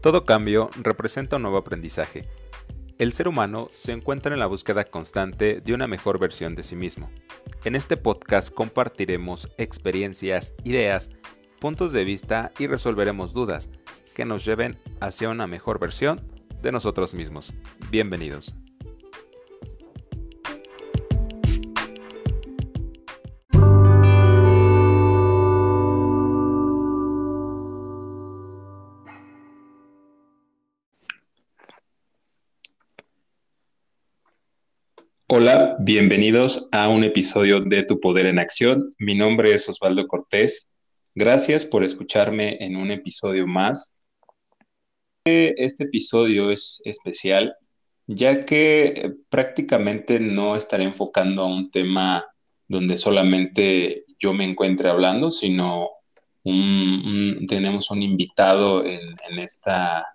Todo cambio representa un nuevo aprendizaje. El ser humano se encuentra en la búsqueda constante de una mejor versión de sí mismo. En este podcast compartiremos experiencias, ideas, puntos de vista y resolveremos dudas que nos lleven hacia una mejor versión de nosotros mismos. Bienvenidos. Bienvenidos a un episodio de Tu Poder en Acción. Mi nombre es Osvaldo Cortés. Gracias por escucharme en un episodio más. Este episodio es especial ya que prácticamente no estaré enfocando a un tema donde solamente yo me encuentre hablando, sino tenemos un invitado en, esta,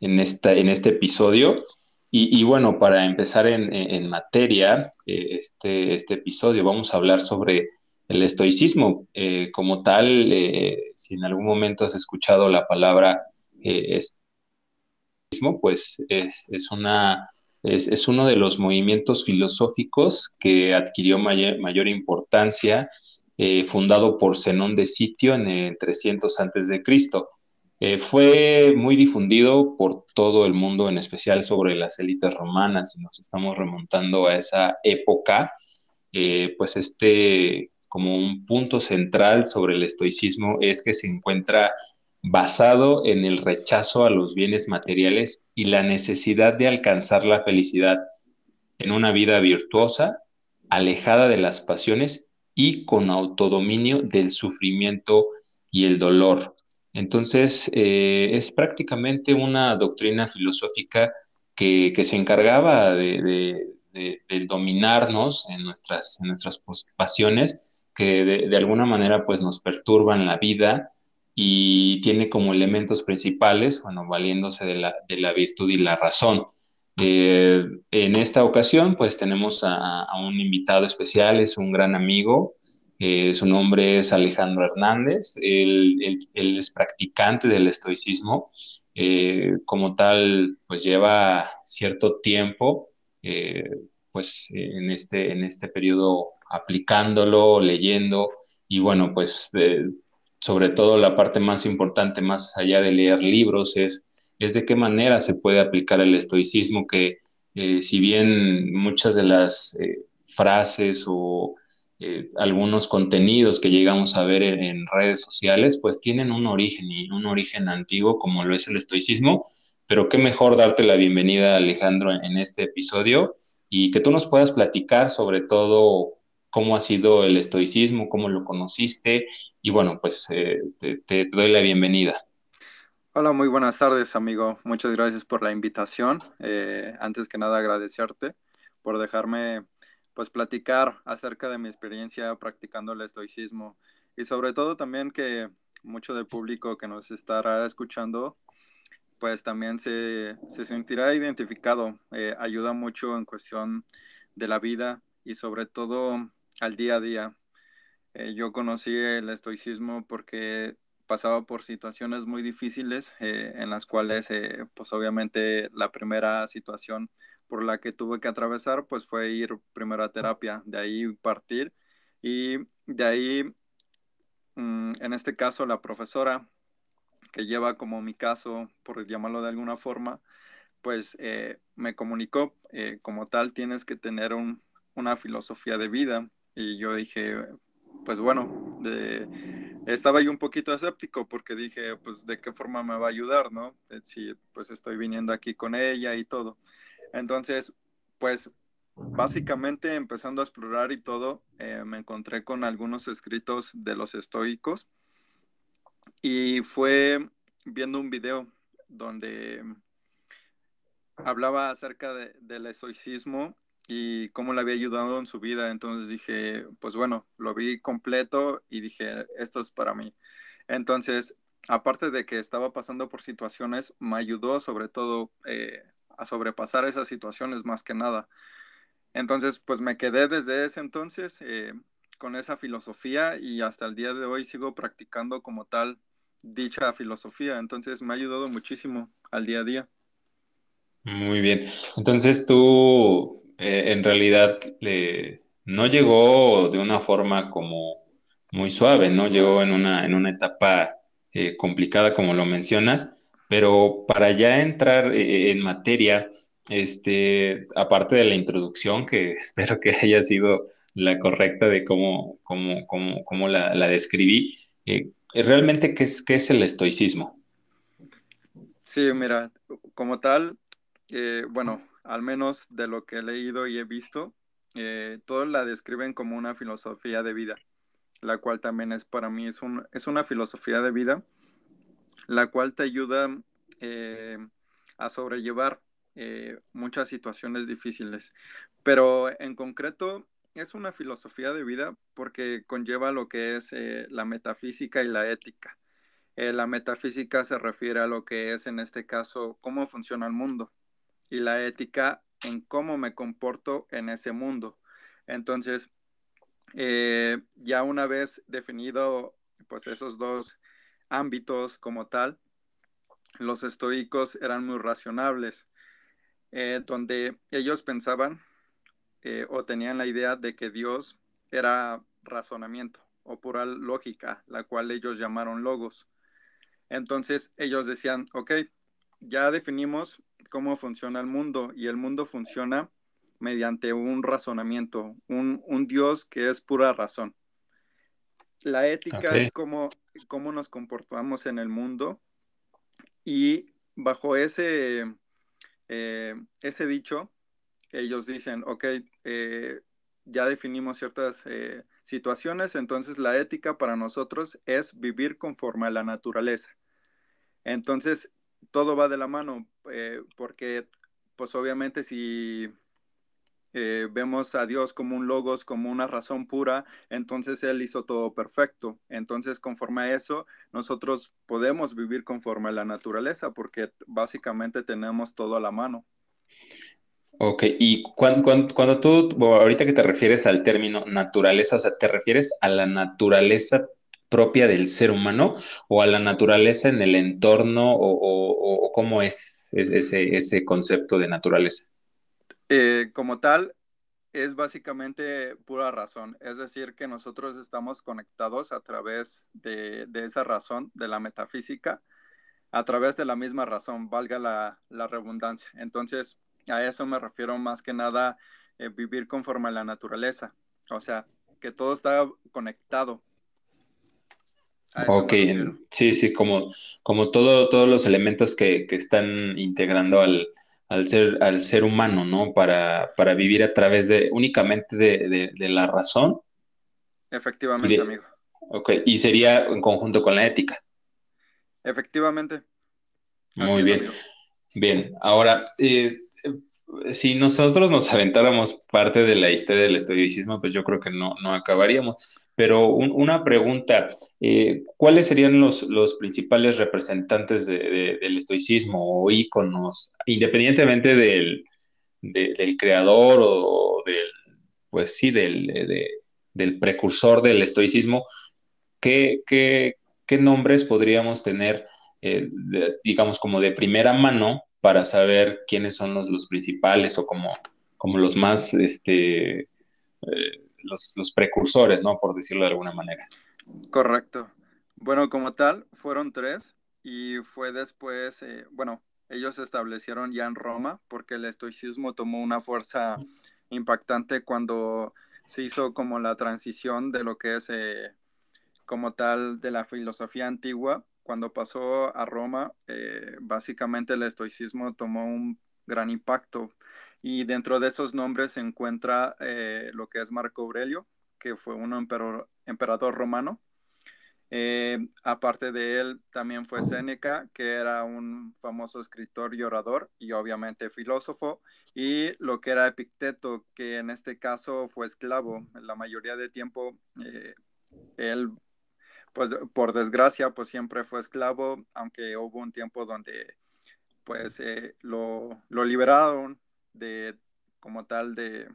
en, esta, en este episodio y, bueno, para empezar en, materia, eh, este, este episodio, vamos a hablar sobre el estoicismo. Eh, como tal, eh, si en algún momento has escuchado la palabra estoicismo, pues es, una, es, uno de los movimientos filosóficos que adquirió mayor, mayor importancia, fundado por Zenón de Sitio en el 300 a.C. Eh, fue muy difundido por todo el mundo, en especial sobre las élites romanas, y nos estamos remontando a esa época, eh, pues este como un punto central sobre el estoicismo es que se encuentra basado en el rechazo a los bienes materiales y la necesidad de alcanzar la felicidad en una vida virtuosa, alejada de las pasiones y con autodominio del sufrimiento y el dolor. Entonces, eh, es prácticamente una doctrina filosófica que, se encargaba de, dominarnos en nuestras, nuestras pasiones, que de, alguna manera pues, nos perturban la vida y tiene como elementos principales, bueno, valiéndose de la, virtud y la razón. Eh, en esta ocasión, pues tenemos a, un invitado especial, es un gran amigo, eh, su nombre es Alejandro Hernández, él, es practicante del estoicismo, eh, como tal, pues lleva cierto tiempo, eh, pues en este, en este periodo aplicándolo, leyendo, y bueno, pues sobre todo la parte más importante, más allá de leer libros, es, es de qué manera se puede aplicar el estoicismo, que si bien muchas de las frases o eh, algunos contenidos que llegamos a ver en, redes sociales, pues tienen un origen y un origen antiguo como lo es el estoicismo, pero qué mejor darte la bienvenida, Alejandro, en, este episodio y que tú nos puedas platicar sobre todo cómo ha sido el estoicismo, cómo lo conociste y bueno, pues eh, te, doy la bienvenida. Hola, muy buenas tardes, amigo. Muchas gracias por la invitación. Eh, antes que nada, agradecerte por dejarme pues platicar acerca de mi experiencia practicando el estoicismo y sobre todo también que mucho del público que nos estará escuchando pues también se, sentirá identificado. Eh, ayuda mucho en cuestión de la vida y sobre todo al día a día. Eh, yo conocí el estoicismo porque pasaba por situaciones muy difíciles eh, en las cuales pues obviamente la primera situación por la que tuve que atravesar, pues fue ir primero a terapia, de ahí partir y de ahí, mm, en este caso, la profesora que lleva como mi caso, por llamarlo de alguna forma, pues eh, me comunicó eh, como tal tienes que tener una filosofía de vida y yo dije, pues bueno, estaba yo un poquito escéptico porque dije, pues de qué forma me va a ayudar, ¿no? Eh, si pues estoy viniendo aquí con ella y todo. Entonces, pues básicamente empezando a explorar y todo, eh, me encontré con algunos escritos de los estoicos y fue viendo un video donde hablaba acerca del estoicismo y cómo le había ayudado en su vida. Entonces dije, pues bueno, lo vi completo y dije, esto es para mí. Entonces, aparte de que estaba pasando por situaciones, me ayudó sobre todo eh, a sobrepasar esas situaciones más que nada. Entonces, pues me quedé desde ese entonces eh, con esa filosofía y hasta el día de hoy sigo practicando como tal dicha filosofía. Entonces me ha ayudado muchísimo al día a día. Muy bien. Entonces tú eh, en realidad no llegó de una forma como muy suave, ¿no? Llegó en una, en una etapa eh, complicada como lo mencionas, pero para ya entrar eh, en materia, este, aparte de la introducción, que espero que haya sido la correcta de cómo, cómo, cómo, cómo la, la, describí, realmente, ¿qué es, qué es el estoicismo? Sí, mira, como tal, eh, bueno, al menos de lo que he leído y he visto, eh, todos la describen como una filosofía de vida, la cual también es para mí, es, un, es una filosofía de vida, la cual te ayuda eh, a sobrellevar muchas situaciones difíciles. Pero en concreto, es una filosofía de vida porque conlleva lo que es la metafísica y la ética. la metafísica se refiere a lo que es, en este caso, cómo funciona el mundo y la ética en cómo me comporto en ese mundo. Entonces, eh, ya una vez definido pues esos dos ámbitos como tal, los estoicos eran muy racionables, eh, donde ellos pensaban eh, o tenían la idea de que Dios era razonamiento o pura lógica, la cual ellos llamaron logos. Entonces ellos decían, ok, ya definimos cómo funciona el mundo y el mundo funciona mediante un razonamiento, un, Dios que es pura razón. La ética es cómo, cómo, nos comportamos en el mundo y bajo ese, eh, ese dicho, ellos dicen, ok, eh, ya definimos ciertas eh, situaciones, entonces la ética para nosotros es vivir conforme a la naturaleza. Entonces, todo va de la mano, porque pues obviamente si eh, vemos a Dios como un logos, como una razón pura, entonces Él hizo todo perfecto. Entonces, conforme a eso, nosotros podemos vivir conforme a la naturaleza, porque básicamente tenemos todo a la mano. Ok, y cuando, cuando, cuando tú, ahorita que te refieres al término naturaleza, o sea, ¿te refieres a la naturaleza propia del ser humano o a la naturaleza en el entorno o, cómo es ese, ese, concepto de naturaleza? Eh, como tal, es básicamente pura razón, es decir, que nosotros estamos conectados a través de, esa razón, de la metafísica, a través de la misma razón, valga la, redundancia. Entonces, a eso me refiero más que nada eh, vivir conforme a la naturaleza, o sea, que todo está conectado, Ok, sí, sí, como, como todo, todos los elementos que, están integrando al, ser, al ser humano, ¿no? Para, para vivir a través de únicamente de, la razón. Efectivamente, amigo. Ok, y sería en conjunto con la ética. Efectivamente. Muy bien. Bien, ahora, eh, si nosotros nos aventáramos parte de la historia del estoicismo, pues yo creo que no, no acabaríamos. Pero una pregunta, eh, ¿cuáles serían los, los principales representantes del estoicismo o íconos, independientemente del, del creador o del, pues sí, del, del precursor del estoicismo? ¿Qué, qué, qué nombres podríamos tener, eh, digamos, como de primera mano para saber quiénes son los, los principales o como, como los más, este, eh, los, los, precursores, ¿no? Por decirlo de alguna manera. Correcto. Bueno, como tal, fueron tres y fue después, eh, bueno, ellos se establecieron ya en Roma porque el estoicismo tomó una fuerza impactante cuando se hizo como la transición de lo que es eh, como tal de la filosofía antigua cuando pasó a Roma, eh, básicamente el estoicismo tomó un gran impacto y dentro de esos nombres se encuentra eh, lo que es Marco Aurelio, que fue un emperador, romano. Eh, aparte de él, también fue Séneca, que era un famoso escritor y orador y obviamente filósofo, y lo que era Epicteto, que en este caso fue esclavo. La mayoría de tiempo él pues por desgracia, pues siempre fue esclavo, aunque hubo un tiempo donde pues eh, lo, liberaron de como tal de,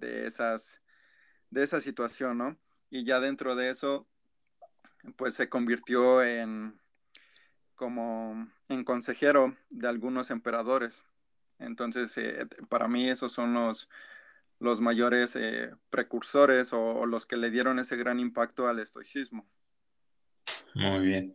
esas de esa situación, ¿no? Y ya dentro de eso, pues se convirtió en, como en consejero de algunos emperadores. Entonces, eh, para mí esos son los, los mayores eh, precursores o, los que le dieron ese gran impacto al estoicismo. Muy bien.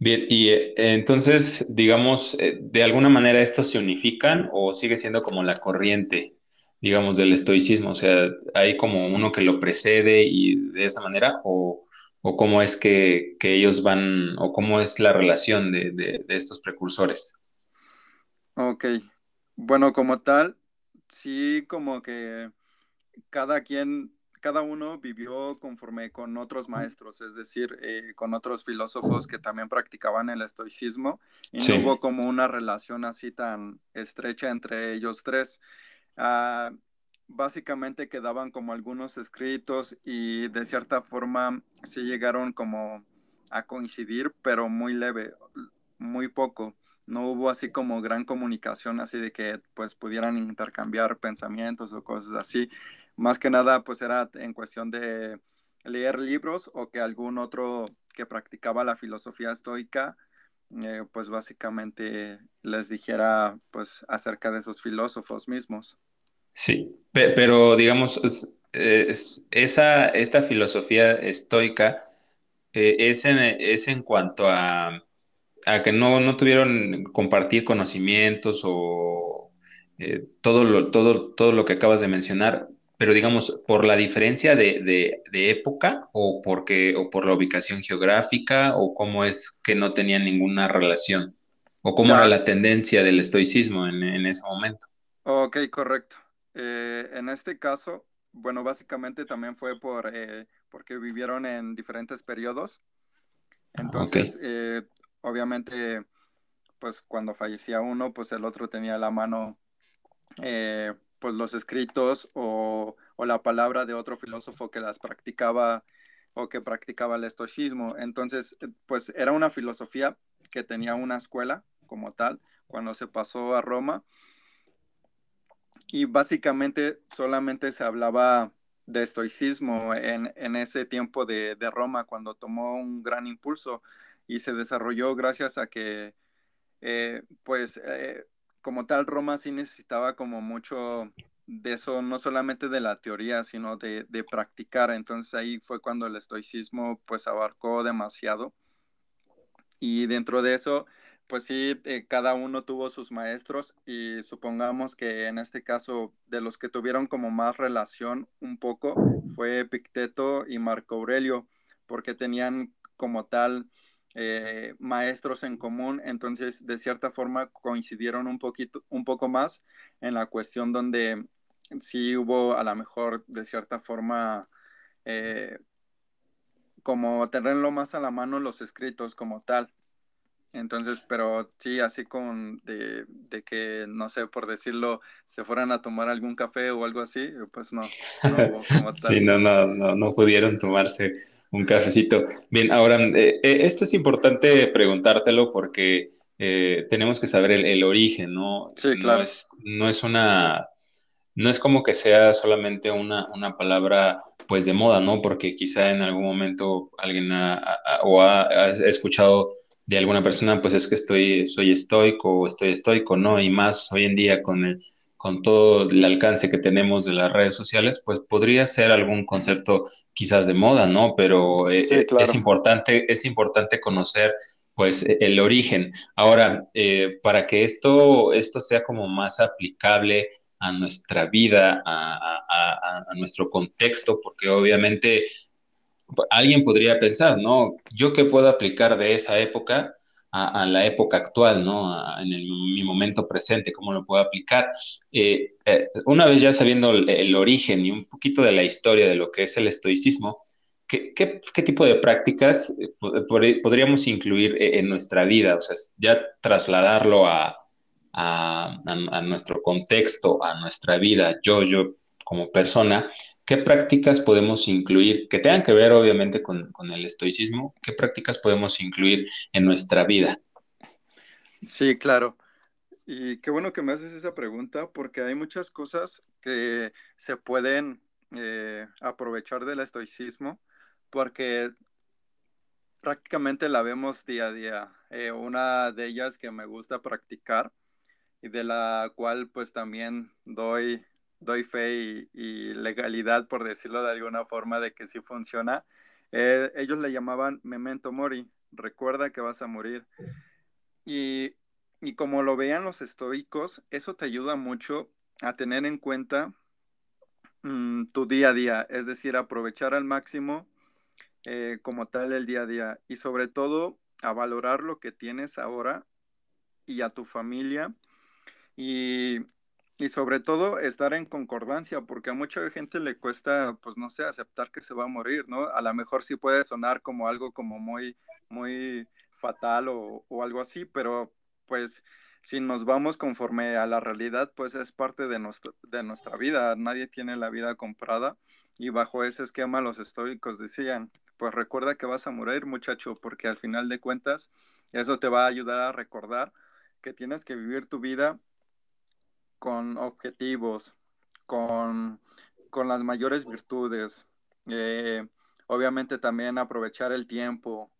Bien, y eh, entonces, digamos, de alguna manera estos se unifican o sigue siendo como la corriente, digamos, del estoicismo, o sea, hay como uno que lo precede y de esa manera, o, o cómo es que, ellos van, o cómo es la relación de, de, estos precursores. Ok, bueno, como tal, sí, como que cada quien, cada uno vivió conforme con otros maestros, es decir, eh, con otros filósofos que también practicaban el estoicismo, y no hubo como una relación así tan estrecha entre ellos tres. Ah, básicamente quedaban como algunos escritos y de cierta forma sí llegaron como a coincidir, pero muy leve, muy poco. No hubo así como gran comunicación, así de que pues pudieran intercambiar pensamientos o cosas así. Más que nada pues era en cuestión de leer libros o que algún otro que practicaba la filosofía estoica eh, pues básicamente les dijera pues acerca de esos filósofos mismos. Sí, pero digamos, esa, esta filosofía estoica eh, es, en, es en cuanto a, a que no, no tuvieron compartir conocimientos o eh, todo, lo, todo, todo lo que acabas de mencionar, pero digamos, por la diferencia de, de, época o, porque, o por la ubicación geográfica o cómo es que no tenían ninguna relación o cómo era la tendencia del estoicismo en, en ese momento. Ok, correcto. Eh, en este caso, bueno, básicamente también fue por, eh, porque vivieron en diferentes periodos. Entonces, eh, obviamente, pues cuando fallecía uno, pues el otro tenía la mano pues los escritos o, o, la palabra de otro filósofo que las practicaba o que practicaba el estoicismo. Entonces, pues era una filosofía que tenía una escuela como tal. Cuando se pasó a Roma, y básicamente solamente se hablaba de estoicismo en, ese tiempo de, Roma, cuando tomó un gran impulso y se desarrolló gracias a que, eh, pues, eh, como tal, Roma sí necesitaba como mucho de eso, no solamente de la teoría, sino de, de practicar. Entonces ahí fue cuando el estoicismo, pues, abarcó demasiado. Y dentro de eso, pues sí, eh, cada uno tuvo sus maestros y supongamos que en este caso de los que tuvieron como más relación un poco fue Picteto y Marco Aurelio, porque tenían como tal eh, maestros en común, entonces de cierta forma coincidieron un poquito, un poco más en la cuestión donde sí hubo a lo mejor de cierta forma eh, como tenerlo más a la mano los escritos como tal. Entonces, pero sí, así con de, que, no sé, por decirlo, se fueran a tomar algún café o algo así, pues no, no como tal. Sí, no, no, no, no pudieron tomarse un cafecito. Bien, ahora, eh, eh, esto es importante preguntártelo porque eh, tenemos que saber el, origen, ¿no? Sí, claro. No es, no es una, no es como que sea solamente una, una palabra pues de moda, ¿no? Porque quizá en algún momento alguien ha, o ha escuchado de alguna persona, pues es que estoy, soy estoico o estoy estoico, ¿no? Y más hoy en día con, el, con todo el alcance que tenemos de las redes sociales, pues podría ser algún concepto quizás de moda, ¿no? Pero eh, eh, es, importante, es importante conocer pues e, el origen. Ahora, eh, para que esto, esto sea como más aplicable a nuestra vida, a, a, a nuestro contexto, porque obviamente alguien podría pensar, ¿no? ¿Yo qué puedo aplicar de esa época a, la época actual, ¿no? en mi momento presente, ¿cómo lo puedo aplicar? Eh, eh, una vez ya sabiendo el, origen y un poquito de la historia de lo que es el estoicismo, ¿qué, tipo de prácticas eh, podríamos incluir en nuestra vida? O sea, ya trasladarlo a, a nuestro contexto, a nuestra vida, yo, yo como persona, ¿qué prácticas podemos incluir que tengan que ver obviamente con, el estoicismo? ¿Qué prácticas podemos incluir en nuestra vida? Sí, claro. Y qué bueno que me haces esa pregunta porque hay muchas cosas que se pueden eh, aprovechar del estoicismo porque prácticamente la vemos día a día. Eh, una de ellas que me gusta practicar y de la cual pues también doy, doy fe y, legalidad, por decirlo de alguna forma, de que sí funciona. Eh, ellos le llamaban memento mori, recuerda que vas a morir. Y, y como lo veían los estoicos, eso te ayuda mucho a tener en cuenta mm, tu día a día, es decir, aprovechar al máximo eh, como tal el día a día y sobre todo a valorar lo que tienes ahora y a tu familia y, y, sobre todo estar en concordancia porque a mucha gente le cuesta pues no sé aceptar que se va a morir, ¿no? A lo mejor sí puede sonar como algo como muy muy fatal o, o algo así, pero pues si nos vamos conforme a la realidad, pues es parte de, nuestro, de nuestra vida. Nadie tiene la vida comprada y bajo ese esquema los estoicos decían, pues recuerda que vas a morir muchacho, porque al final de cuentas eso te va a ayudar a recordar que tienes que vivir tu vida con objetivos, con, con las mayores virtudes. Eh, obviamente también aprovechar el tiempo,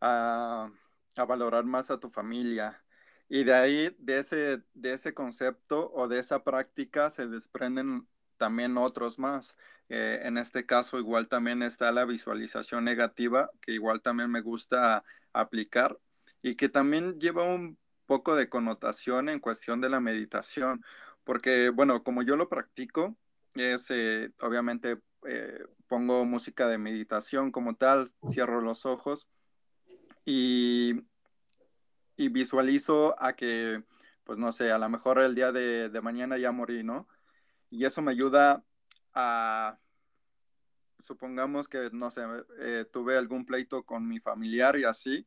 a, a valorar más a tu familia, y de ahí, de ese, de ese concepto o de esa práctica se desprenden también otros más. Eh, en este caso, igual también está la visualización negativa, que igual también me gusta aplicar y que también lleva un poco de connotación en cuestión de la meditación, porque, bueno, como yo lo practico, es eh, obviamente eh, pongo música de meditación como tal, cierro los ojos y y visualizo a que, pues no sé, a lo mejor el día de, mañana ya morí, ¿no? Y eso me ayuda a, supongamos que, no sé, eh, tuve algún pleito con mi familiar y así,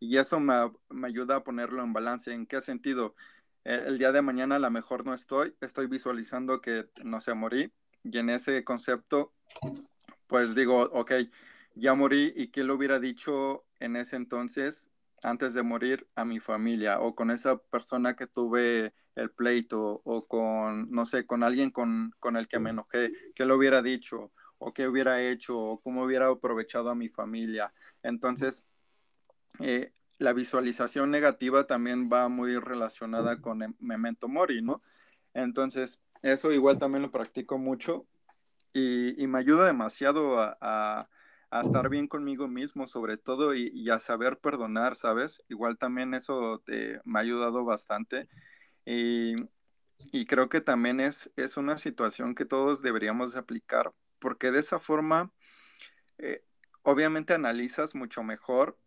y eso me, ayuda a ponerlo en balance. ¿En qué sentido? El, el día de mañana a lo mejor no estoy, estoy visualizando que, no sé, morí, y en ese concepto, pues digo, ok, ya morí, ¿y qué le hubiera dicho en ese entonces? antes de morir a mi familia o con esa persona que tuve el pleito o con, no sé, con alguien con, el que me enojé, qué le hubiera dicho o qué hubiera hecho o cómo hubiera aprovechado a mi familia. Entonces, eh, la visualización negativa también va muy relacionada con memento mori, ¿no? Entonces, eso igual también lo practico mucho y, me ayuda demasiado a a estar bien conmigo mismo sobre todo y, a saber perdonar, ¿sabes? Igual también eso te, me ha ayudado bastante y, creo que también es, es una situación que todos deberíamos aplicar porque de esa forma eh, obviamente analizas mucho mejor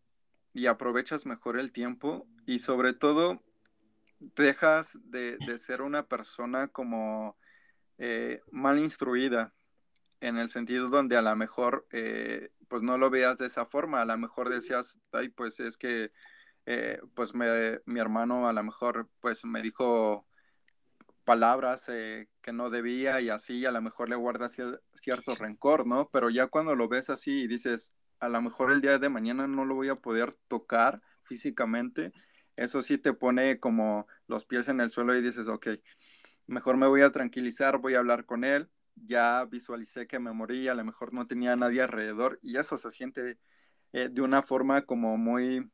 y aprovechas mejor el tiempo y sobre todo dejas de, ser una persona como eh, mal instruida en el sentido donde a lo mejor eh, pues no lo veas de esa forma, a lo mejor decías, ay, pues es que eh, pues mi hermano a lo mejor pues me dijo palabras eh, que no debía y así a lo mejor le guardas cierto rencor, ¿no? Pero ya cuando lo ves así y dices, a lo mejor el día de mañana no lo voy a poder tocar físicamente, eso sí te pone como los pies en el suelo y dices, ok, mejor me voy a tranquilizar, voy a hablar con él, ya visualicé que me morí, a lo mejor no tenía nadie alrededor y eso se siente eh, de una forma como muy,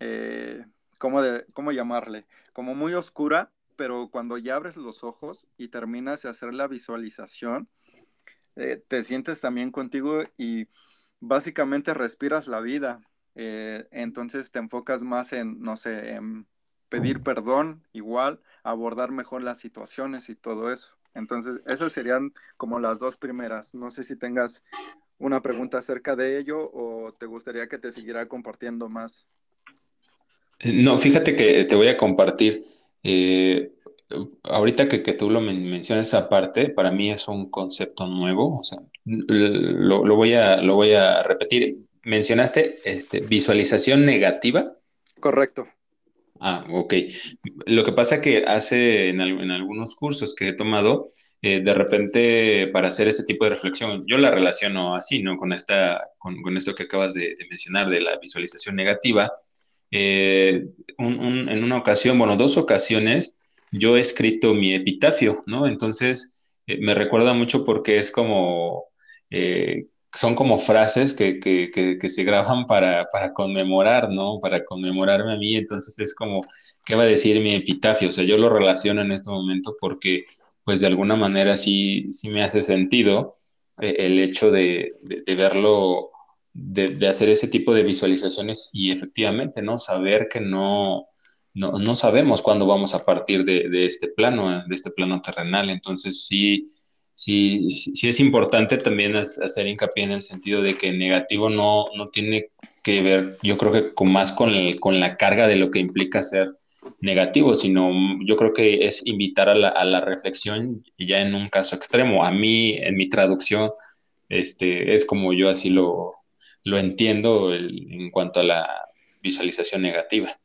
eh, ¿cómo, de, ¿cómo llamarle? Como muy oscura, pero cuando ya abres los ojos y terminas de hacer la visualización, eh, te sientes también contigo y básicamente respiras la vida. entonces te enfocas más en, no sé, pedir perdón, igual, abordar mejor las situaciones y todo eso. Entonces, esas serían como las dos primeras. No sé si tengas una pregunta acerca de ello o te gustaría que te siguiera compartiendo más. Eh, no, fíjate que te voy a compartir. Eh, ahorita que, tú lo mencionas esa parte, para mí es un concepto nuevo, o sea, lo, voy, a, lo voy a repetir. Mencionaste este, visualización negativa. Correcto. Ah, ok. Lo que pasa que hace en, algunos cursos que he tomado, eh, de repente para hacer ese tipo de reflexión, yo la relaciono así, ¿no? Con, esta, con, esto que acabas de, mencionar de la visualización negativa. Eh, en una ocasión, bueno, dos ocasiones, yo he escrito mi epitafio, ¿no? Entonces, eh, me recuerda mucho porque es como son como frases que, que, que, se graban para, para, conmemorar, ¿no? Para conmemorarme a mí, entonces es como, ¿qué va a decir mi epitafio? O sea, yo lo relaciono en este momento porque, pues de alguna manera sí, sí me hace sentido eh, el hecho de, de, verlo, de, hacer ese tipo de visualizaciones y efectivamente, ¿no? Saber que no, no, no sabemos cuándo vamos a partir de, de este plano, de este plano terrenal, entonces sí sí, sí es importante también hacer hincapié en el sentido de que negativo no, no tiene que ver, yo creo que con más con, con la carga de lo que implica ser negativo, sino yo creo que es invitar a la, a la reflexión ya en un caso extremo. A mí, en mi traducción, este, es como yo así lo, lo entiendo en cuanto a la visualización negativa.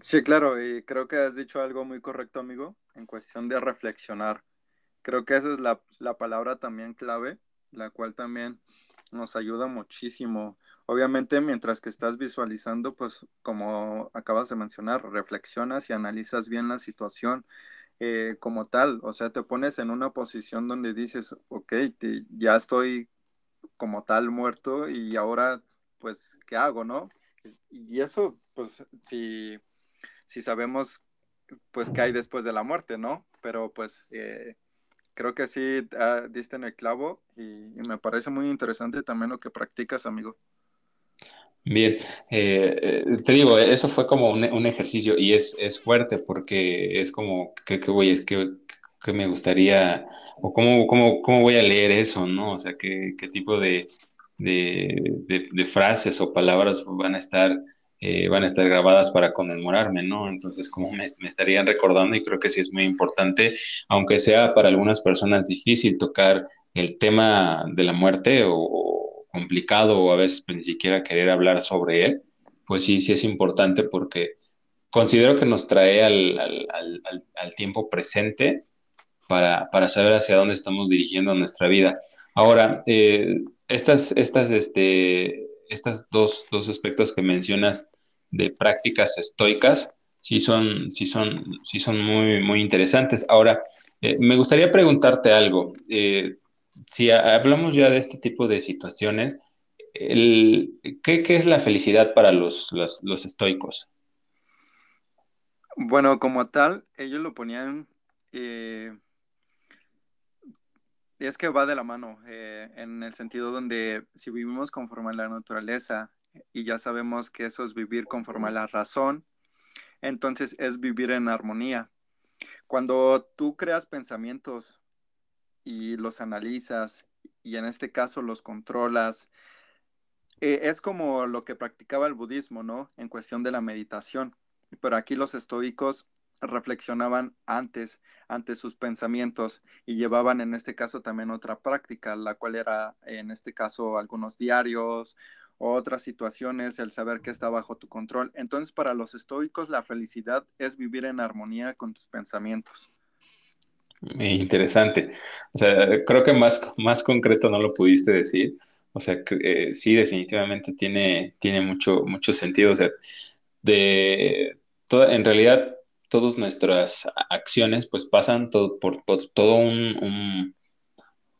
Sí, claro, y creo que has dicho algo muy correcto, amigo, en cuestión de reflexionar. Creo que esa es la, palabra también clave, la cual también nos ayuda muchísimo. Obviamente, mientras que estás visualizando, pues como acabas de mencionar, reflexionas y analizas bien la situación eh, como tal. O sea, te pones en una posición donde dices, ok, ya estoy como tal muerto y ahora, pues, ¿qué hago, no? Y eso, pues, si, si sabemos, pues, qué hay después de la muerte, ¿no? Pero, pues, eh, creo que sí ah, diste en el clavo y, me parece muy interesante también lo que practicas, amigo. Bien, eh, eh, te digo, eso fue como un, ejercicio y es, es, fuerte porque es como, ¿qué, voy, es que, me gustaría, o cómo, cómo, cómo, voy a leer eso, ¿no? O sea, qué, qué tipo de, de, de, frases o palabras van a estar eh, van a estar grabadas para conmemorarme, ¿no? Entonces, como me, estarían recordando y creo que sí es muy importante, aunque sea para algunas personas difícil tocar el tema de la muerte o, complicado o a veces pues, ni siquiera querer hablar sobre él, pues sí, sí es importante porque considero que nos trae al, al, al, tiempo presente para, para, saber hacia dónde estamos dirigiendo nuestra vida. Ahora, eh, estas, estas, este, estos dos, dos, aspectos que mencionas de prácticas estoicas sí son, sí son, sí son muy, muy interesantes. Ahora, eh, me gustaría preguntarte algo. Eh, si hablamos ya de este tipo de situaciones, ¿qué, ¿qué, es la felicidad para los, los, los, estoicos? Bueno, como tal, ellos lo ponían eh, es que va de la mano, eh, en el sentido donde si vivimos conforme a la naturaleza y ya sabemos que eso es vivir conforme a la razón, entonces es vivir en armonía. Cuando tú creas pensamientos y los analizas y en este caso los controlas, eh, es como lo que practicaba el budismo, ¿no? En cuestión de la meditación. Pero aquí los estoicos reflexionaban antes, ante sus pensamientos y llevaban en este caso también otra práctica, la cual era en este caso algunos diarios, otras situaciones, el saber que está bajo tu control. Entonces para los estoicos la felicidad es vivir en armonía con tus pensamientos. Interesante. O sea, creo que más, más concreto no lo pudiste decir. O sea, eh, sí, definitivamente tiene, tiene mucho, mucho sentido. O sea, de toda, en realidad todas nuestras acciones pues pasan todo, por, todo un,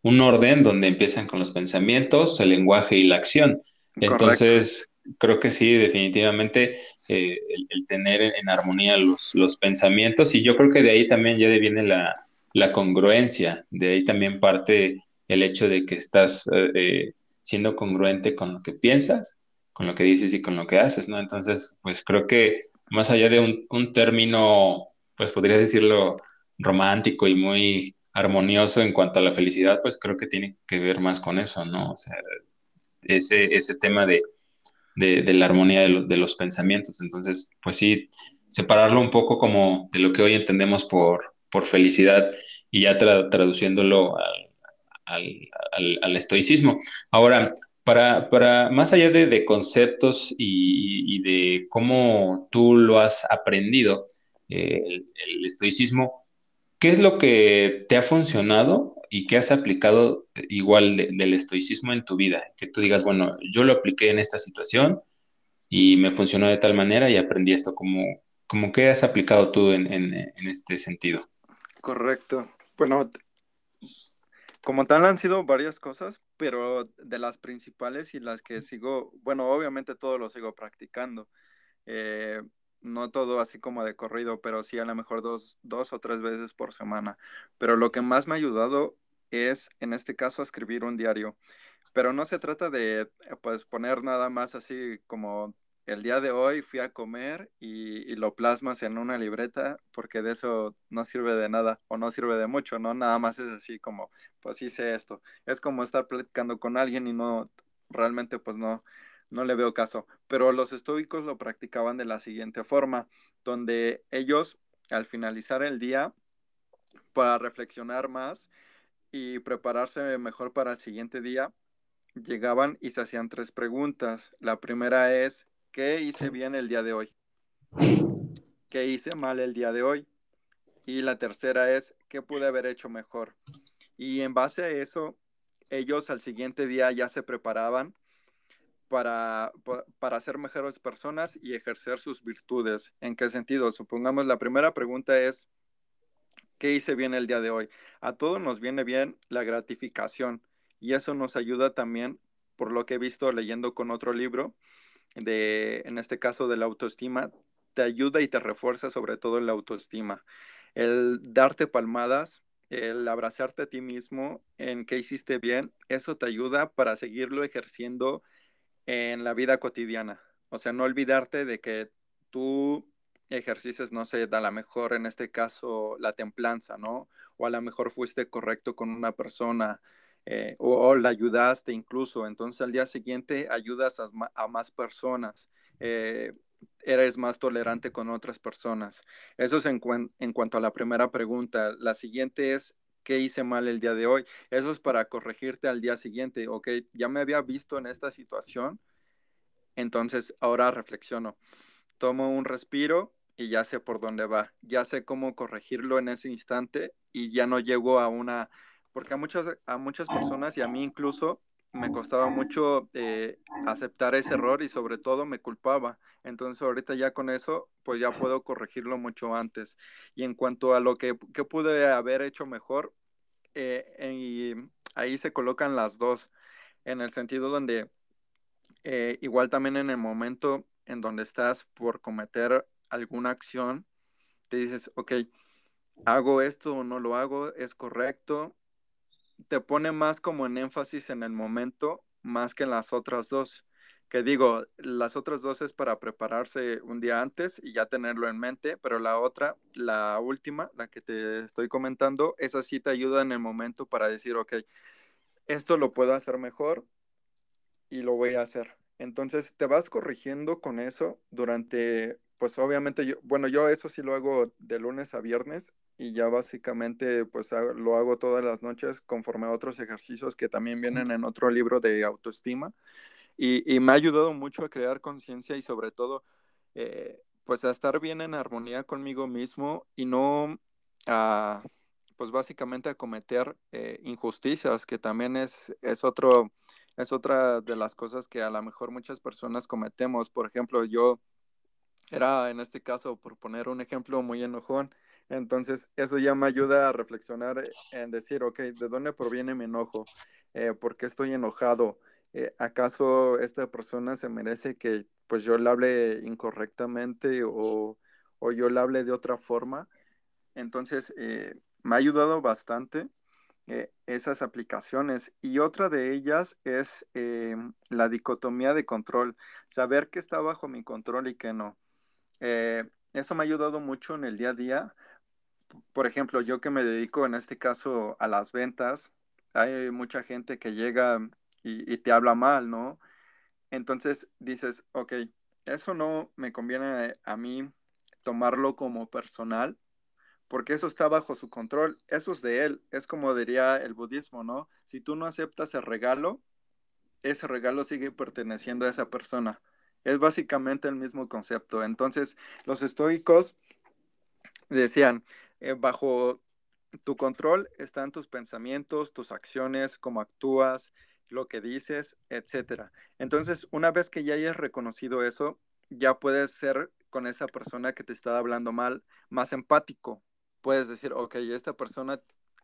un, orden donde empiezan con los pensamientos, el lenguaje y la acción. Entonces, creo que sí, definitivamente eh, el, tener en, armonía los, los, pensamientos y yo creo que de ahí también ya viene la, la congruencia, de ahí también parte el hecho de que estás eh, eh, siendo congruente con lo que piensas, con lo que dices y con lo que haces, ¿no? Entonces, pues creo que más allá de un, término, pues podría decirlo, romántico y muy armonioso en cuanto a la felicidad, pues creo que tiene que ver más con eso, ¿no? O sea, ese, ese tema de, la armonía de, los pensamientos. Entonces, pues sí, separarlo un poco como de lo que hoy entendemos por, por felicidad y ya traduciéndolo al, al, estoicismo. Ahora, para, para más allá de, conceptos y, de cómo tú lo has aprendido, eh, el, estoicismo, ¿qué es lo que te ha funcionado y qué has aplicado igual del estoicismo en tu vida? Que tú digas, bueno, yo lo apliqué en esta situación y me funcionó de tal manera y aprendí esto. ¿Cómo, como qué has aplicado tú en, en este sentido? Correcto. Bueno, Como tal han sido varias cosas, pero de las principales y las que sigo, bueno, obviamente todo lo sigo practicando. Eh, no todo así como de corrido, pero sí a lo mejor dos, dos o tres veces por semana. Pero lo que más me ha ayudado es, en este caso, escribir un diario. Pero no se trata de, pues, poner nada más así como el día de hoy fui a comer y, lo plasmas en una libreta porque de eso no sirve de nada o no sirve de mucho, ¿no? Nada más es así como, pues hice esto. Es como estar platicando con alguien y no, realmente pues no, no le veo caso. Pero los estoicos lo practicaban de la siguiente forma, donde ellos al finalizar el día, para reflexionar más y prepararse mejor para el siguiente día, llegaban y se hacían tres preguntas. La primera es, ¿qué hice bien el día de hoy? ¿Qué hice mal el día de hoy? Y la tercera es, ¿qué pude haber hecho mejor? Y en base a eso, ellos al siguiente día ya se preparaban para, para ser mejores personas y ejercer sus virtudes. ¿En qué sentido? Supongamos la primera pregunta es, ¿qué hice bien el día de hoy? A todos nos viene bien la gratificación y eso nos ayuda también, por lo que he visto leyendo con otro libro, de, en este caso de la autoestima, te ayuda y te refuerza sobre todo la autoestima. El darte palmadas, el abrazarte a ti mismo en que hiciste bien, eso te ayuda para seguirlo ejerciendo en la vida cotidiana. O sea, no olvidarte de que tú ejercices, no sé, a lo mejor en este caso la templanza, ¿no? O a lo mejor fuiste correcto con una persona, eh, o, la ayudaste incluso. Entonces al día siguiente ayudas a, más personas, eh, eres más tolerante con otras personas. Eso es en, en cuanto a la primera pregunta. La siguiente es, ¿qué hice mal el día de hoy? Eso es para corregirte al día siguiente. Ok, ya me había visto en esta situación, entonces ahora reflexiono. Tomo un respiro y ya sé por dónde va. Ya sé cómo corregirlo en ese instante y ya no llego a una porque a muchas, a muchas personas y a mí incluso me costaba mucho eh, aceptar ese error y sobre todo me culpaba. Entonces ahorita ya con eso, pues ya puedo corregirlo mucho antes. Y en cuanto a lo que, pude haber hecho mejor, eh, ahí se colocan las dos, en el sentido donde eh, igual también en el momento en donde estás por cometer alguna acción, te dices, ok, hago esto o no lo hago, es correcto, te pone más como en énfasis en el momento más que en las otras dos. Que digo, las otras dos es para prepararse un día antes y ya tenerlo en mente, pero la otra, la última, la que te estoy comentando, esa sí te ayuda en el momento para decir, ok, esto lo puedo hacer mejor y lo voy a hacer. Entonces te vas corrigiendo con eso durante, pues obviamente yo, bueno, yo eso sí lo hago de lunes a viernes y ya básicamente pues lo hago todas las noches conforme a otros ejercicios que también vienen en otro libro de autoestima. Y, me ha ayudado mucho a crear conciencia y sobre todo eh, pues a estar bien en armonía conmigo mismo y no a pues básicamente a cometer eh, injusticias que también es, es otro es otra de las cosas que a lo mejor muchas personas cometemos. Por ejemplo yo era en este caso por poner un ejemplo muy enojón entonces, eso ya me ayuda a reflexionar en decir, ok, ¿de dónde proviene mi enojo? Eh, ¿Por qué estoy enojado? Eh, ¿Acaso esta persona se merece que pues yo le hable incorrectamente o, yo le hable de otra forma? Entonces, eh, me ha ayudado bastante esas aplicaciones. Y otra de ellas es la dicotomía de control, saber qué está bajo mi control y qué no. Eso me ha ayudado mucho en el día a día por ejemplo, yo que me dedico en este caso a las ventas, hay mucha gente que llega y, te habla mal, ¿no? Entonces dices, ok, eso no me conviene a mí tomarlo como personal, porque eso está bajo su control, eso es de él, es como diría el budismo, ¿no? Si tú no aceptas el regalo, ese regalo sigue perteneciendo a esa persona. Es básicamente el mismo concepto. Entonces, los estoicos decían, eh, bajo tu control están tus pensamientos, tus acciones, cómo actúas, lo que dices, etcétera. Entonces, una vez que ya hayas reconocido eso, ya puedes ser con esa persona que te está hablando mal más empático. Puedes decir, ok, esta persona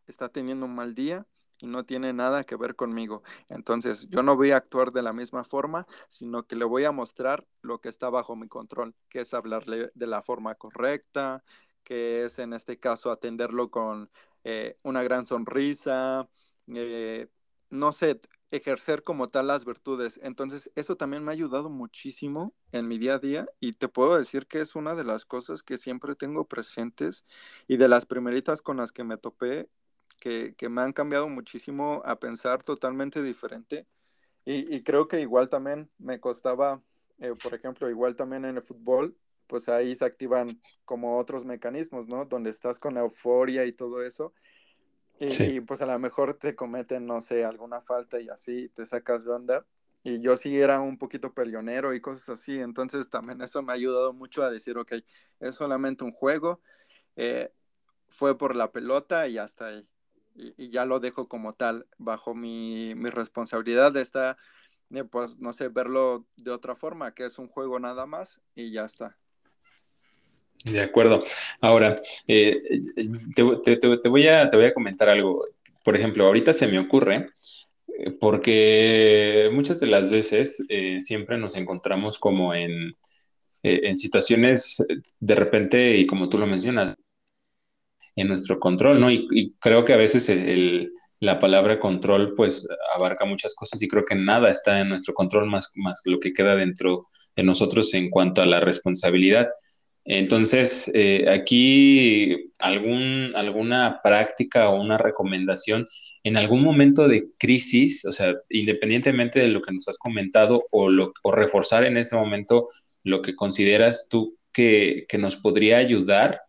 está teniendo un mal día, y no tiene nada que ver conmigo. Entonces, yo no voy a actuar de la misma forma, sino que le voy a mostrar lo que está bajo mi control, que es hablarle de la forma correcta, que es en este caso atenderlo con eh, una gran sonrisa, eh, no sé, ejercer como tal las virtudes. Entonces, eso también me ha ayudado muchísimo en mi día a día y te puedo decir que es una de las cosas que siempre tengo presentes y de las primeritas con las que me topé que, me han cambiado muchísimo a pensar totalmente diferente. Y, creo que igual también me costaba, eh, por ejemplo, igual también en el fútbol, pues ahí se activan como otros mecanismos, ¿no? Donde estás con la euforia y todo eso. Y, pues a lo mejor te cometen, no sé, alguna falta y así te sacas de onda. Y yo sí era un poquito peleonero y cosas así. Entonces también eso me ha ayudado mucho a decir, ok, es solamente un juego. Eh, fue por la pelota y hasta ahí y, ya lo dejo como tal, bajo mi, mi responsabilidad está, eh, pues, no sé, verlo de otra forma, que es un juego nada más y ya está. De acuerdo. Ahora, eh, te, voy a, te voy a comentar algo. Por ejemplo, ahorita se me ocurre, eh, porque muchas de las veces siempre nos encontramos como en, en situaciones de repente, y como tú lo mencionas, en nuestro control, ¿no? Y, creo que a veces la palabra control pues abarca muchas cosas y creo que nada está en nuestro control más, más que lo que queda dentro de nosotros en cuanto a la responsabilidad. Entonces, eh, aquí algún, alguna práctica o una recomendación en algún momento de crisis, o sea, independientemente de lo que nos has comentado o, reforzar en este momento lo que consideras tú que nos podría ayudar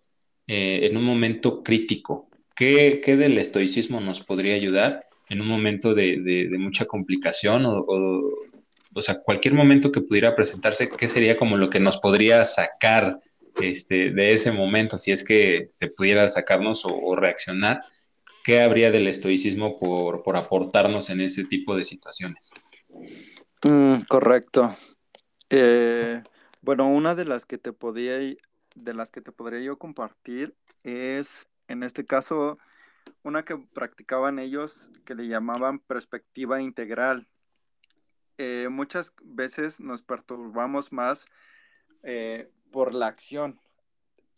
eh, en un momento crítico? ¿Qué, del estoicismo nos podría ayudar en un momento de, mucha complicación o, o, sea, cualquier momento que pudiera presentarse, ¿qué sería como lo que nos podría sacar este, de ese momento, si es que se pudiera sacarnos o, reaccionar? ¿Qué habría del estoicismo por, aportarnos en ese tipo de situaciones? Mm, correcto. Eh, bueno, una de las que te podía de las que te podría yo compartir es, en este caso, una que practicaban ellos que le llamaban perspectiva integral. Eh, muchas veces nos perturbamos más eh, por la acción.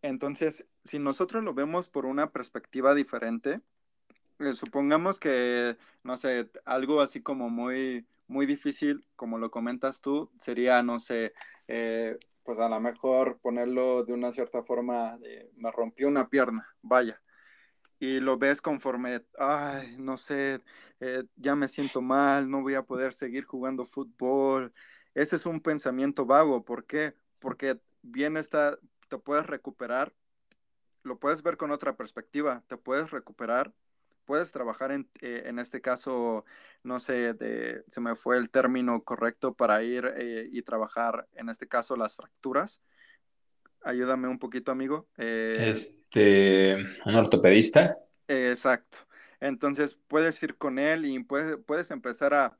Entonces, si nosotros lo vemos por una perspectiva diferente, eh, supongamos que, no sé, algo así como muy, muy difícil, como lo comentas tú, sería, no sé, pues a lo mejor ponerlo de una cierta forma me rompió una pierna, vaya. Y lo ves conforme, ay, no sé, eh, ya me siento mal, no voy a poder seguir jugando fútbol. Ese es un pensamiento vago. ¿Por qué? Porque bien está, te puedes recuperar, lo puedes ver con otra perspectiva, te puedes recuperar puedes trabajar en, eh, en este caso, no sé, de, se me fue el término correcto para ir eh, y trabajar, en este caso, las fracturas. Ayúdame un poquito, amigo. Eh, este, un ortopedista. exacto. Entonces puedes ir con él y puedes, puedes empezar a,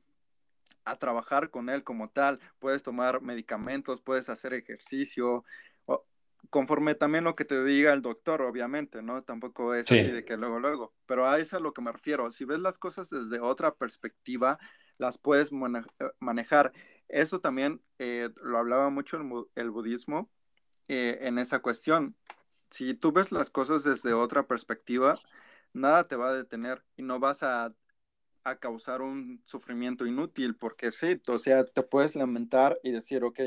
a trabajar con él como tal. Puedes tomar medicamentos, puedes hacer ejercicio, conforme también lo que te diga el doctor, obviamente, ¿no? Tampoco es así de que luego, luego. Pero a eso es a lo que me refiero. Si ves las cosas desde otra perspectiva, las puedes eh, manejar. Eso también eh, lo hablaba mucho el, budismo eh, en esa cuestión. Si tú ves las cosas desde otra perspectiva, nada te va a detener y no vas a, a causar un sufrimiento inútil, porque sí, o sea, te puedes lamentar y decir, ok,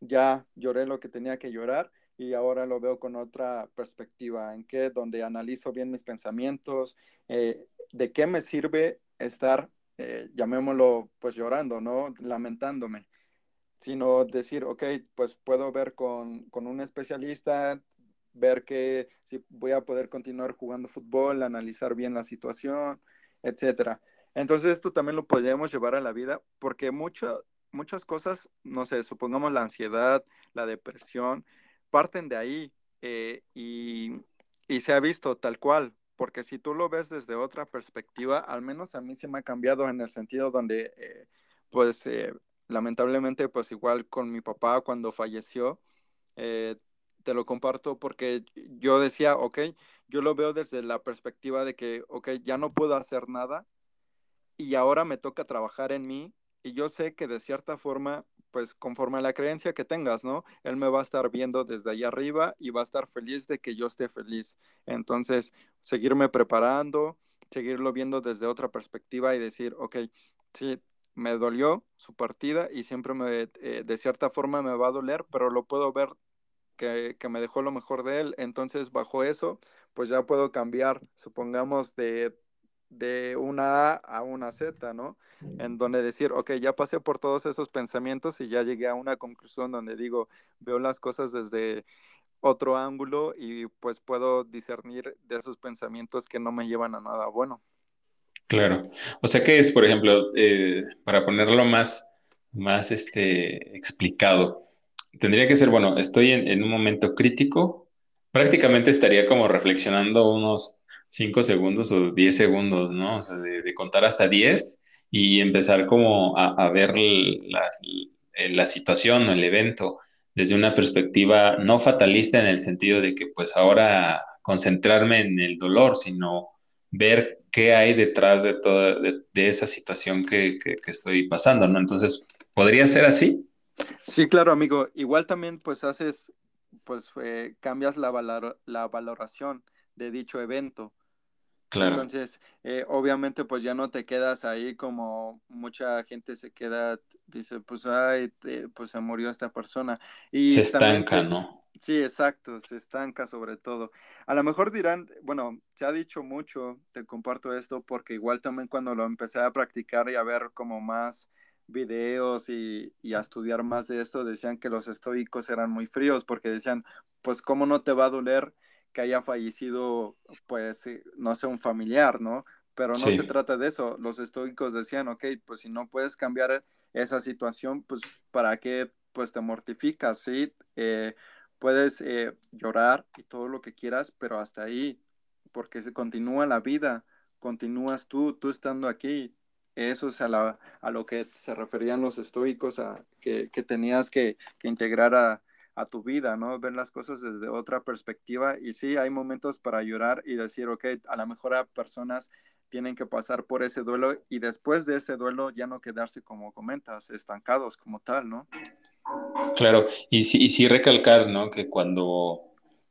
ya lloré lo que tenía que llorar y ahora lo veo con otra perspectiva, en que donde analizo bien mis pensamientos, eh, de qué me sirve estar, eh, llamémoslo, pues llorando, ¿no? Lamentándome, sino decir, ok, pues puedo ver con, con un especialista, ver que si voy a poder continuar jugando fútbol, analizar bien la situación, etcétera. Entonces esto también lo podemos llevar a la vida porque mucho, muchas cosas, no sé, supongamos la ansiedad, la depresión, parten de ahí eh, y, se ha visto tal cual, porque si tú lo ves desde otra perspectiva, al menos a mí se me ha cambiado en el sentido donde, eh, pues, eh, lamentablemente, pues igual con mi papá cuando falleció, te lo comparto porque yo decía, ok, yo lo veo desde la perspectiva de que, ok, ya no puedo hacer nada, y ahora me toca trabajar en mí y yo sé que de cierta forma, pues conforme a la creencia que tengas, ¿no? Él me va a estar viendo desde allá arriba y va a estar feliz de que yo esté feliz. Entonces, seguirme preparando, seguirlo viendo desde otra perspectiva y decir, ok, sí, me dolió su partida y siempre me, eh, de cierta forma me va a doler, pero lo puedo ver que, que, me dejó lo mejor de él. Entonces, bajo eso, pues ya puedo cambiar, supongamos, de, de una A a una Z, ¿no? En donde decir, ok, ya pasé por todos esos pensamientos y ya llegué a una conclusión donde digo, veo las cosas desde otro ángulo y pues puedo discernir de esos pensamientos que no me llevan a nada bueno. Claro. O sea que es, por ejemplo, eh, para ponerlo más, más este, explicado, tendría que ser, bueno, estoy en, un momento crítico, prácticamente estaría como reflexionando unos 5 segundos o 10 segundos, ¿no? O sea, de, contar hasta 10 y empezar como a, ver la, la situación o el evento desde una perspectiva no fatalista en el sentido de que pues ahora concentrarme en el dolor, sino ver qué hay detrás de toda de, esa situación que, estoy pasando, ¿no? Entonces, ¿podría ser así? Sí, claro, amigo. Igual también pues haces, pues eh, cambias la, la valoración de dicho evento. Claro. Entonces, eh, obviamente, pues ya no te quedas ahí como mucha gente se queda, dice, pues, ay, pues se murió esta persona. Y se estanca, ¿no? Sí, exacto, se estanca sobre todo. A lo mejor dirán, bueno, se ha dicho mucho, te comparto esto, porque igual también cuando lo empecé a practicar y a ver como más videos y, y a estudiar más de esto, decían que los estoicos eran muy fríos, porque decían, pues, ¿cómo no te va a doler? Que haya fallecido, pues, no sé, un familiar, ¿no? Pero no se trata de eso. Los estoicos decían, ok, pues si no puedes cambiar esa situación, pues, ¿para qué, pues, te mortificas, sí? Eh, puedes eh, llorar y todo lo que quieras, pero hasta ahí, porque se continúa la vida, continúas tú, tú estando aquí. Eso es a, la, a lo que se referían los estoicos, a que, que tenías que, que integrar a, a tu vida, ¿no? Ver las cosas desde otra perspectiva y sí, hay momentos para llorar y decir, ok, a lo mejor a personas tienen que pasar por ese duelo y después de ese duelo ya no quedarse, como comentas, estancados como tal, ¿no? Claro, y sí, y sí recalcar, ¿no? Que cuando,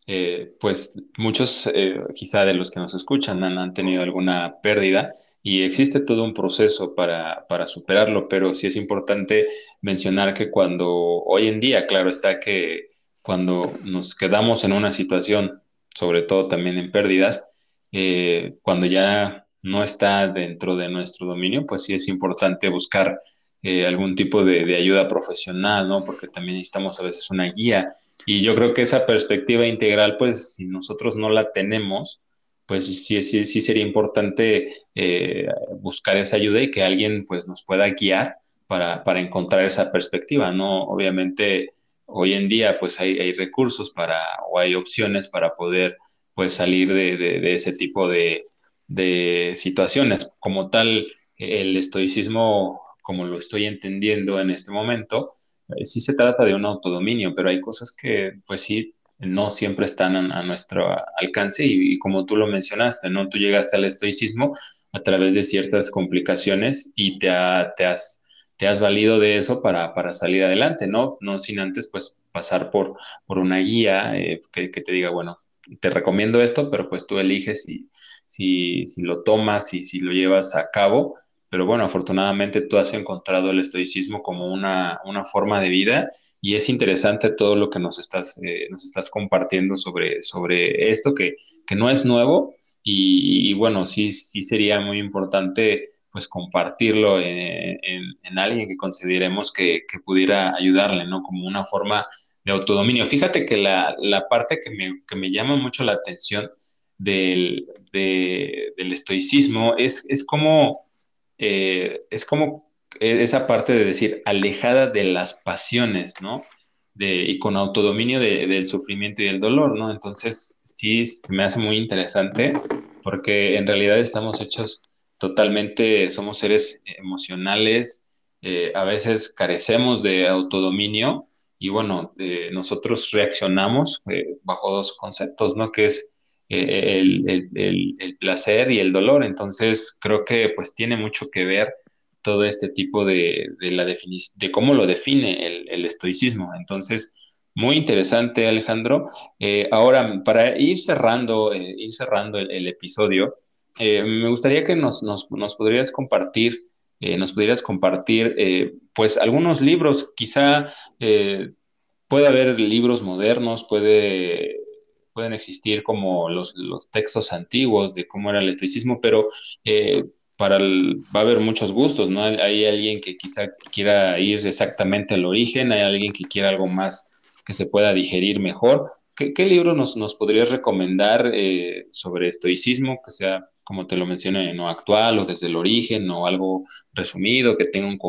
eh, pues muchos eh, quizá de los que nos escuchan han, han, tenido alguna pérdida y existe todo un proceso para, para superarlo, pero sí es importante mencionar que cuando hoy en día, claro está que cuando nos quedamos en una situación, sobre todo también en pérdidas, eh, cuando ya no está dentro de nuestro dominio, pues sí es importante buscar eh, algún tipo de, de, ayuda profesional, ¿no? Porque también necesitamos a veces una guía. Y yo creo que esa perspectiva integral, pues si nosotros no la tenemos, pues sí, sí, sí sería importante eh, buscar esa ayuda y que alguien pues nos pueda guiar para, para, encontrar esa perspectiva, ¿no? Obviamente hoy en día pues hay, hay recursos para o hay opciones para poder pues salir de, de, ese tipo de, de situaciones. Como tal, el estoicismo, como lo estoy entendiendo en este momento, eh, sí se trata de un autodominio, pero hay cosas que pues sí no siempre están a, nuestro alcance y, como tú lo mencionaste, ¿no? Tú llegaste al estoicismo a través de ciertas complicaciones y te, te, has, te has valido de eso para, para, salir adelante, ¿no? No sin antes, pues, pasar por, por una guía eh, que, te diga, bueno, te recomiendo esto, pero pues tú eliges si, si, si lo tomas y si lo llevas a cabo. Pero bueno, afortunadamente tú has encontrado el estoicismo como una, una forma de vida y es interesante todo lo que nos estás, eh, nos estás compartiendo sobre, sobre esto, que, que no es nuevo y, bueno, sí, sí sería muy importante pues compartirlo en, en, alguien que consideremos que, que, pudiera ayudarle, ¿no? Como una forma de autodominio. Fíjate que la, la parte que me, que me, llama mucho la atención del, de, del estoicismo es, es como, eh, es como e-, esa parte de decir alejada de las pasiones, ¿no? De, y con autodominio del sufrimiento y el dolor, ¿no? Entonces, sí, me hace muy interesante porque en realidad estamos hechos totalmente, somos seres emocionales, eh, a veces carecemos de autodominio y bueno, nosotros reaccionamos eh, bajo dos conceptos, ¿no? Que es eh, el, placer y el dolor. Entonces, creo que pues tiene mucho que ver todo este tipo de, la de cómo lo define el, estoicismo. Entonces, muy interesante, Alejandro. Eh, ahora, para ir cerrando, eh, ir cerrando el, episodio, me gustaría que nos, nos, nos podrías compartir, nos pudieras compartir, pues, algunos libros, quizá puede haber libros modernos, puede pueden existir como los, textos antiguos de cómo era el estoicismo, pero eh, para va a haber muchos gustos, ¿no? Hay alguien que quizá quiera ir exactamente al origen, hay alguien que quiera algo más que se pueda digerir mejor. ¿Qué, libros nos, nos, podrías recomendar eh, sobre estoicismo, que sea, como te lo mencioné, no actual o desde el origen o algo resumido, que tenga un,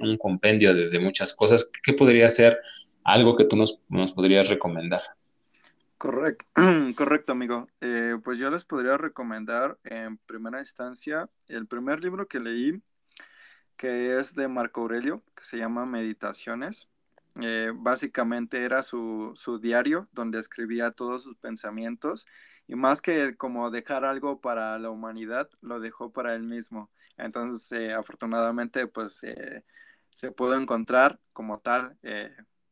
un compendio de, muchas cosas? ¿Qué podría ser algo que tú nos, nos podrías recomendar? Correcto, correcto amigo. Eh, pues yo les podría recomendar en primera instancia el primer libro que leí, que es de Marco Aurelio, que se llama Meditaciones. Eh, básicamente era su, diario donde escribía todos sus pensamientos y más que como dejar algo para la humanidad, lo dejó para él mismo. Entonces, eh, afortunadamente, pues se pudo encontrar como tal,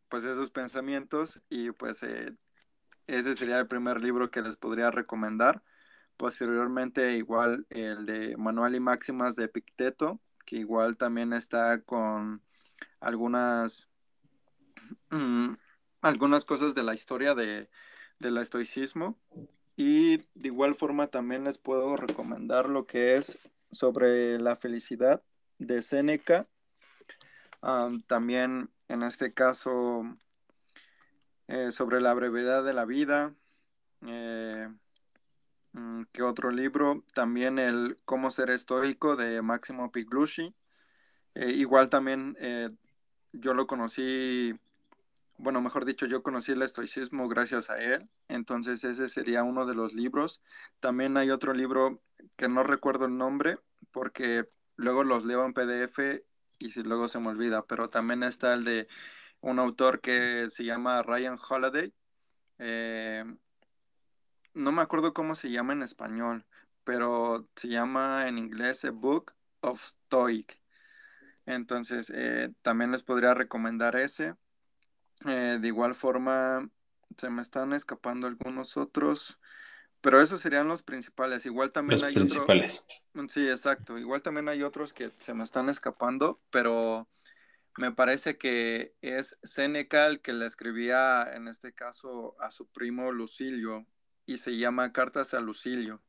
pues esos pensamientos y pues ese sería el primer libro que les podría recomendar. Posteriormente, igual el de Manual y Máximas de Epicteto, que igual también está con algunas, mm, algunas cosas de la historia de, del estoicismo. Y de igual forma también les puedo recomendar lo que es sobre la felicidad de Séneca. también en este caso eh, sobre la brevedad de la vida. Eh, mm, ¿Qué otro libro? También el Cómo ser estoico de Máximo Piglucci. Eh, igual también yo lo conocí, bueno, mejor dicho, yo conocí el estoicismo gracias a él. Entonces ese sería uno de los libros. También hay otro libro que no recuerdo el nombre porque luego los leo en PDF y luego se me olvida, pero también está el de un autor que se llama Ryan Holiday. Eh, no me acuerdo cómo se llama en español, pero se llama en inglés A Book of Stoic. Entonces, eh, también les podría recomendar ese. Eh, de igual forma, se me están escapando algunos otros, pero esos serían los principales. Igual también los principales. Sí, exacto. Igual también hay otros que se me están escapando, pero me parece que es Seneca el que le escribía, en este caso, a su primo Lucilio, y se llama Cartas a Lucilio.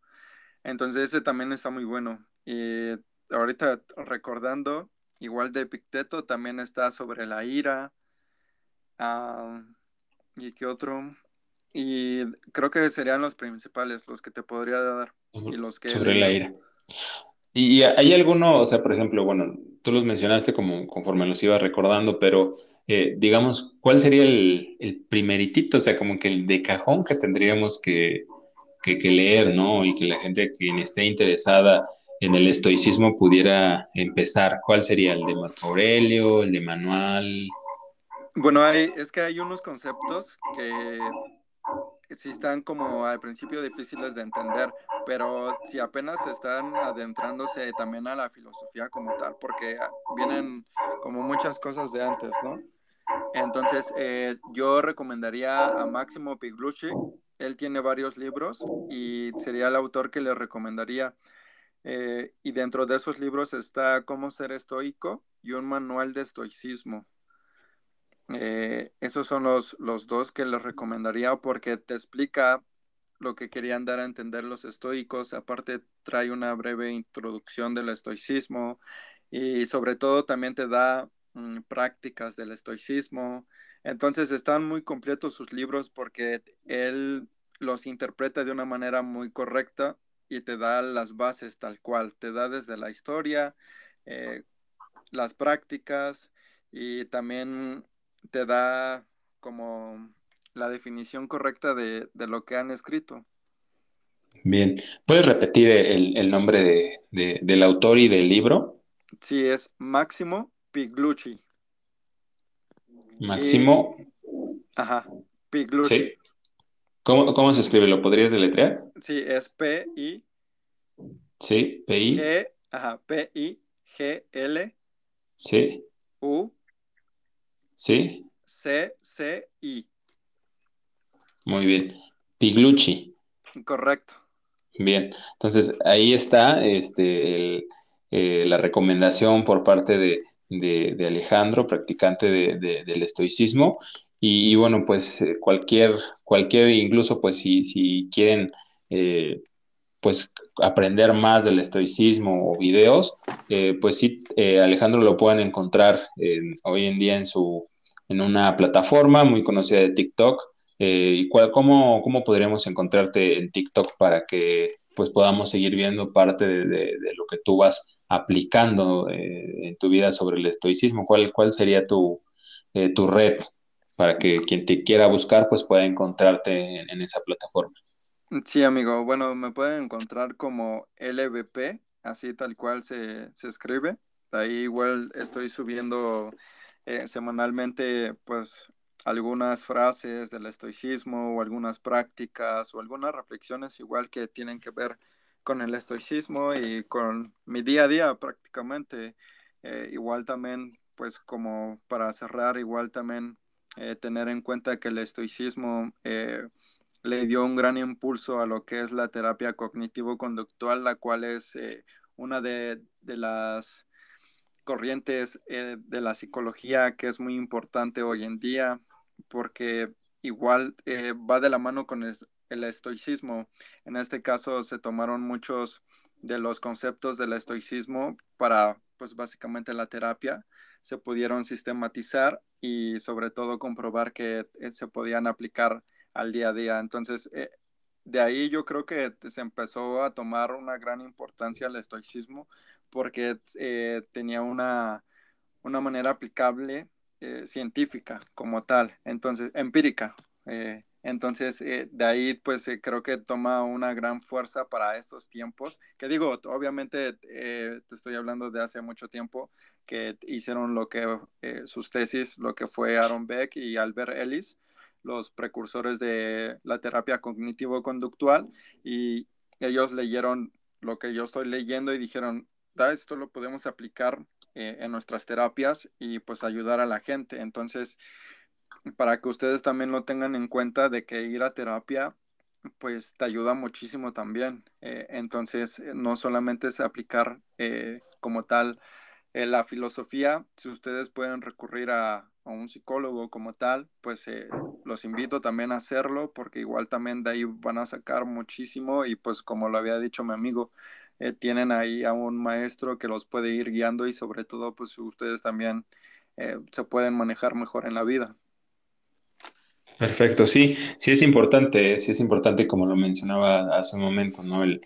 Entonces ese también está muy bueno. Y ahorita recordando, igual de Epicteto, también está sobre la ira. Ah, ¿Y qué otro? Y creo que serían los principales, los que te podría dar. Y los que sobre la ira. ¿Y hay alguno, o sea, por ejemplo, bueno, tú los mencionaste como conforme los iba recordando, pero eh, digamos, ¿cuál sería el, el, primeritito, o sea, como que el de cajón que tendríamos que, leer, ¿no? Y que la gente quien esté interesada en el estoicismo pudiera empezar. ¿Cuál sería? ¿El de Marco Aurelio? ¿El de Manual? Bueno, hay, es que hay unos conceptos que sí están como al principio difíciles de entender, pero si apenas están adentrándose también a la filosofía como tal, porque vienen como muchas cosas de antes, ¿no? Entonces, eh, yo recomendaría a Máximo Piglucci, él tiene varios libros y sería el autor que le recomendaría. Eh, y dentro de esos libros está Cómo ser estoico y un manual de estoicismo. Eh, esos son los, los dos que les recomendaría porque te explica lo que querían dar a entender los estoicos. Aparte, trae una breve introducción del estoicismo y sobre todo también te da mm, prácticas del estoicismo. Entonces están muy completos sus libros porque él los interpreta de una manera muy correcta y te da las bases tal cual. Te da desde la historia, eh, las prácticas y también te da como la definición correcta de, lo que han escrito. Bien, ¿puedes repetir el, nombre de, del autor y del libro? Sí, es Máximo Piglucci. Máximo. Ajá, Piglucci. ¿Cómo, cómo se escribe? ¿Lo podrías deletrear? Sí, es P-I. Sí, P-I. G, ajá, P-I-G-L. Sí. U. Sí. C-C-I. Muy bien. Piglucci. Correcto. Bien, entonces ahí está este, eh, la recomendación por parte de, Alejandro, practicante del estoicismo. Y, bueno, pues eh, cualquier, cualquier, incluso pues si, si quieren eh, pues aprender más del estoicismo o videos, pues sí, Alejandro lo pueden encontrar hoy en día en su en una plataforma muy conocida de TikTok eh, ¿Y cuál, cómo, cómo podríamos encontrarte en TikTok para que pues podamos seguir viendo parte de, lo que tú vas aplicando eh, en tu vida sobre el estoicismo? ¿Cuál, cuál sería tu, eh, tu red para que quien te quiera buscar pues pueda encontrarte en, esa plataforma? Sí, amigo. Bueno, me pueden encontrar como LVP, así tal cual se, se escribe. Ahí igual estoy subiendo semanalmente pues algunas frases del estoicismo o algunas prácticas o algunas reflexiones igual que tienen que ver con el estoicismo y con mi día a día prácticamente. Eh, igual también, pues como para cerrar, igual también eh, tener en cuenta que el estoicismo eh, le dio un gran impulso a lo que es la terapia cognitivo-conductual, la cual es una de, de las corrientes de la psicología que es muy importante hoy en día porque igual eh, va de la mano con el, estoicismo. En este caso se tomaron muchos de los conceptos del estoicismo para, pues básicamente la terapia, se pudieron sistematizar y sobre todo comprobar que eh, se podían aplicar al día a día. Entonces, eh, de ahí yo creo que se empezó a tomar una gran importancia el estoicismo porque tenía una, una manera aplicable eh, científica como tal, entonces empírica. Eh, entonces, eh, de ahí, pues creo que toma una gran fuerza para estos tiempos. Que digo, obviamente te estoy hablando de hace mucho tiempo que hicieron lo que sus tesis, lo que fue Aaron Beck y Albert Ellis, los precursores de la terapia cognitivo-conductual, y ellos leyeron lo que yo estoy leyendo y dijeron, esto lo podemos aplicar eh, en nuestras terapias y pues ayudar a la gente. Entonces, para que ustedes también lo tengan en cuenta de que ir a terapia pues te ayuda muchísimo también. Eh, entonces, eh, no solamente es aplicar como tal la filosofía, si ustedes pueden recurrir a, a un psicólogo como tal, pues los invito también a hacerlo porque igual también de ahí van a sacar muchísimo y pues como lo había dicho mi amigo, eh, tienen ahí a un maestro que los puede ir guiando y sobre todo pues ustedes también eh, se pueden manejar mejor en la vida. Perfecto, sí, sí es importante, sí es importante como lo mencionaba hace un momento, ¿no? El,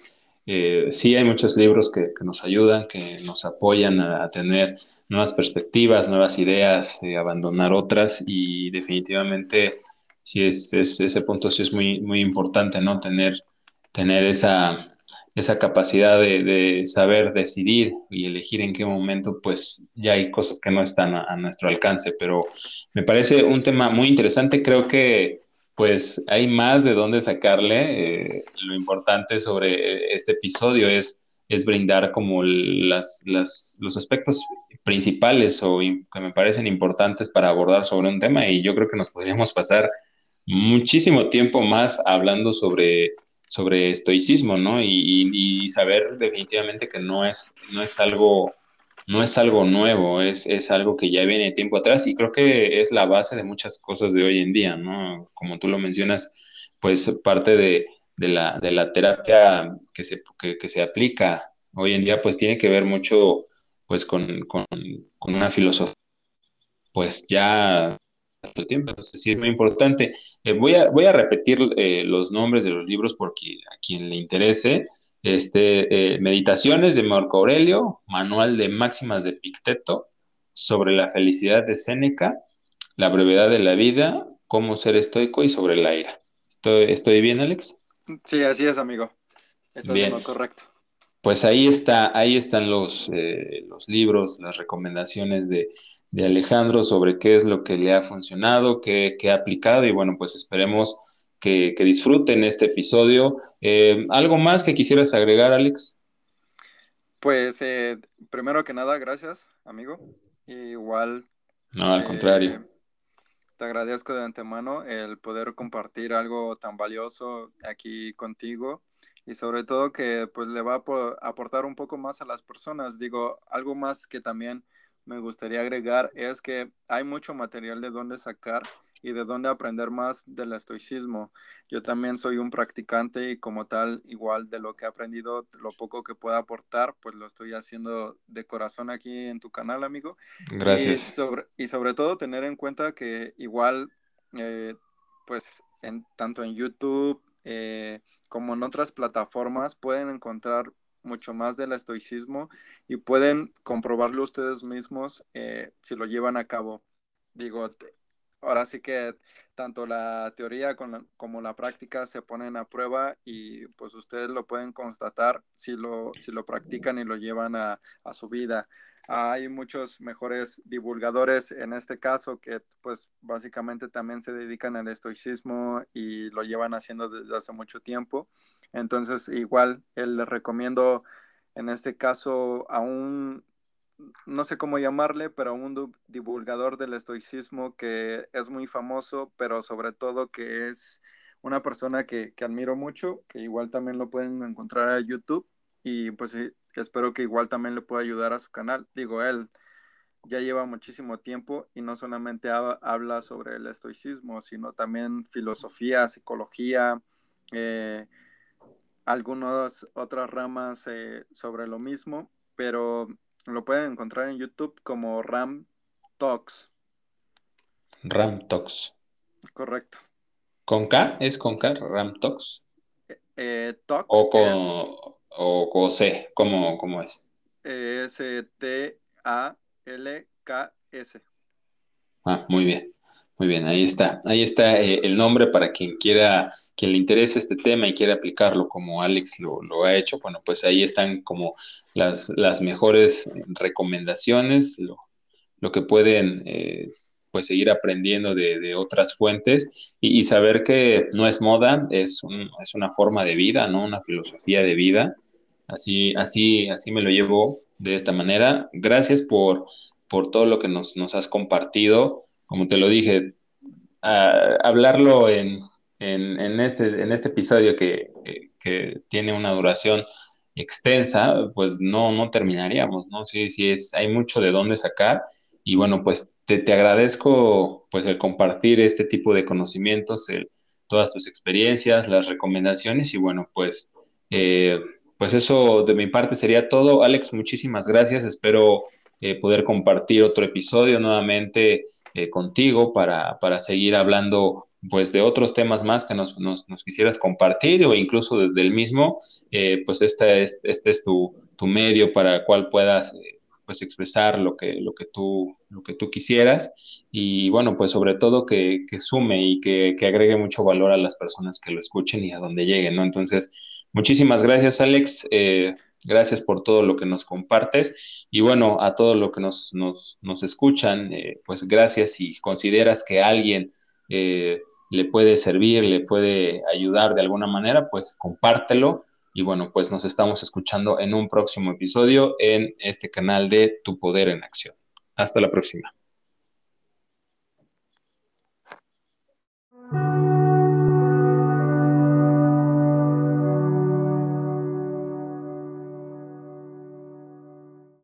eh, sí hay muchos libros que, nos ayudan, que nos apoyan a, tener nuevas perspectivas, nuevas ideas, abandonar otras y definitivamente sí es, ese punto sí es muy, muy importante, ¿no? Tener, tener esa, esa capacidad de, saber decidir y elegir en qué momento, pues ya hay cosas que no están a, nuestro alcance, pero me parece un tema muy interesante. Creo que pues hay más de dónde sacarle. Eh, lo importante sobre este episodio es, es brindar como las, los aspectos principales o que me parecen importantes para abordar sobre un tema y yo creo que nos podríamos pasar muchísimo tiempo más hablando sobre sobre estoicismo, ¿no? Y, saber definitivamente que no es, no es algo, no es algo nuevo, es, es algo que ya viene de tiempo atrás y creo que es la base de muchas cosas de hoy en día, ¿no? Como tú lo mencionas, pues parte de, la, de la, terapia que se, que, se aplica hoy en día, pues tiene que ver mucho pues con, con, con una filosofía pues ya tiempo, entonces sí es muy importante. Eh, voy, a, voy a repetir eh, los nombres de los libros porque a quien le interese. Este, eh, Meditaciones de Marco Aurelio, Manual de Máximas de Picteto, sobre la felicidad de Séneca, la brevedad de la vida, cómo ser estoico y sobre la ira. ¿Estoy, estoy bien, Alex? Sí, así es, amigo. Estás bien. correcto. Pues ahí está, ahí están los, los libros, las recomendaciones de, de Alejandro sobre qué es lo que le ha funcionado, qué, qué ha aplicado y bueno, pues esperemos que, disfruten este episodio. Eh, ¿Algo más que quisieras agregar, Alex? Pues eh, primero que nada, gracias, amigo. Igual. No, al contrario. Te agradezco de antemano el poder compartir algo tan valioso aquí contigo y sobre todo que pues le va a aportar un poco más a las personas. Digo, algo más que también me gustaría agregar es que hay mucho material de dónde sacar y de dónde aprender más del estoicismo. Yo también soy un practicante y como tal, igual de lo que he aprendido, lo poco que pueda aportar, pues lo estoy haciendo de corazón aquí en tu canal, amigo. Gracias. Y sobre, y sobre todo tener en cuenta que igual, eh, pues en, tanto en YouTube eh, como en otras plataformas pueden encontrar mucho más del estoicismo y pueden comprobarlo ustedes mismos eh, si lo llevan a cabo. Digo, ahora sí que tanto la teoría como la práctica se ponen a prueba y pues ustedes lo pueden constatar si lo, si lo practican y lo llevan a, su vida. Hay muchos mejores divulgadores en este caso que pues básicamente también se dedican al estoicismo y lo llevan haciendo desde hace mucho tiempo. Entonces igual les recomiendo en este caso a un no sé cómo llamarle, pero un divulgador del estoicismo que es muy famoso, pero sobre todo que es una persona que, admiro mucho, que igual también lo pueden encontrar en YouTube y pues espero que igual también le pueda ayudar a su canal. Digo, él ya lleva muchísimo tiempo y no solamente habla sobre el estoicismo, sino también filosofía, psicología, eh, algunas otras ramas eh, sobre lo mismo, pero lo pueden encontrar en YouTube como Ram Talks. Ram Talks. Correcto. ¿Con K? ¿Es con K? Ram Talks. Eh, eh talks o con, o con C, ¿cómo, cómo es? S-T-A-L-K-S. Ah, muy bien. Muy bien, ahí está. Ahí está eh, el nombre para quien quiera, quien le interese este tema y quiera aplicarlo como Alex lo, ha hecho. Bueno, pues ahí están como las, las mejores recomendaciones, lo, lo que pueden eh, pues seguir aprendiendo de, otras fuentes y, saber que no es moda, es, es una forma de vida, ¿no? Una filosofía de vida. Así, así, así me lo llevo de esta manera. Gracias por, por todo lo que nos, nos has compartido como te lo dije, hablarlo en, este, en este episodio que, tiene una duración extensa, pues no, no terminaríamos, ¿no? Sí, sí, es, hay mucho de dónde sacar y bueno, pues te, agradezco pues el compartir este tipo de conocimientos, todas tus experiencias, las recomendaciones y bueno, pues, eh, pues eso de mi parte sería todo. Alex, muchísimas gracias, espero eh, poder compartir otro episodio nuevamente eh, contigo para, para, seguir hablando pues de otros temas más que nos, nos, quisieras compartir o incluso del mismo, eh, pues este es, este es tu, tu, medio para el cual puedas eh, pues expresar lo que, lo, que tú, lo que tú quisieras y bueno, pues sobre todo que, que sume y que, que, agregue mucho valor a las personas que lo escuchen y a donde lleguen, ¿no? Entonces, muchísimas gracias Alex. Gracias por todo lo que nos compartes y bueno, a todo lo que nos, nos, nos escuchan, eh, pues gracias si consideras que alguien eh, le puede servir, le puede ayudar de alguna manera, pues compártelo y bueno, pues nos estamos escuchando en un próximo episodio en este canal de Tu Poder en Acción. Hasta la próxima.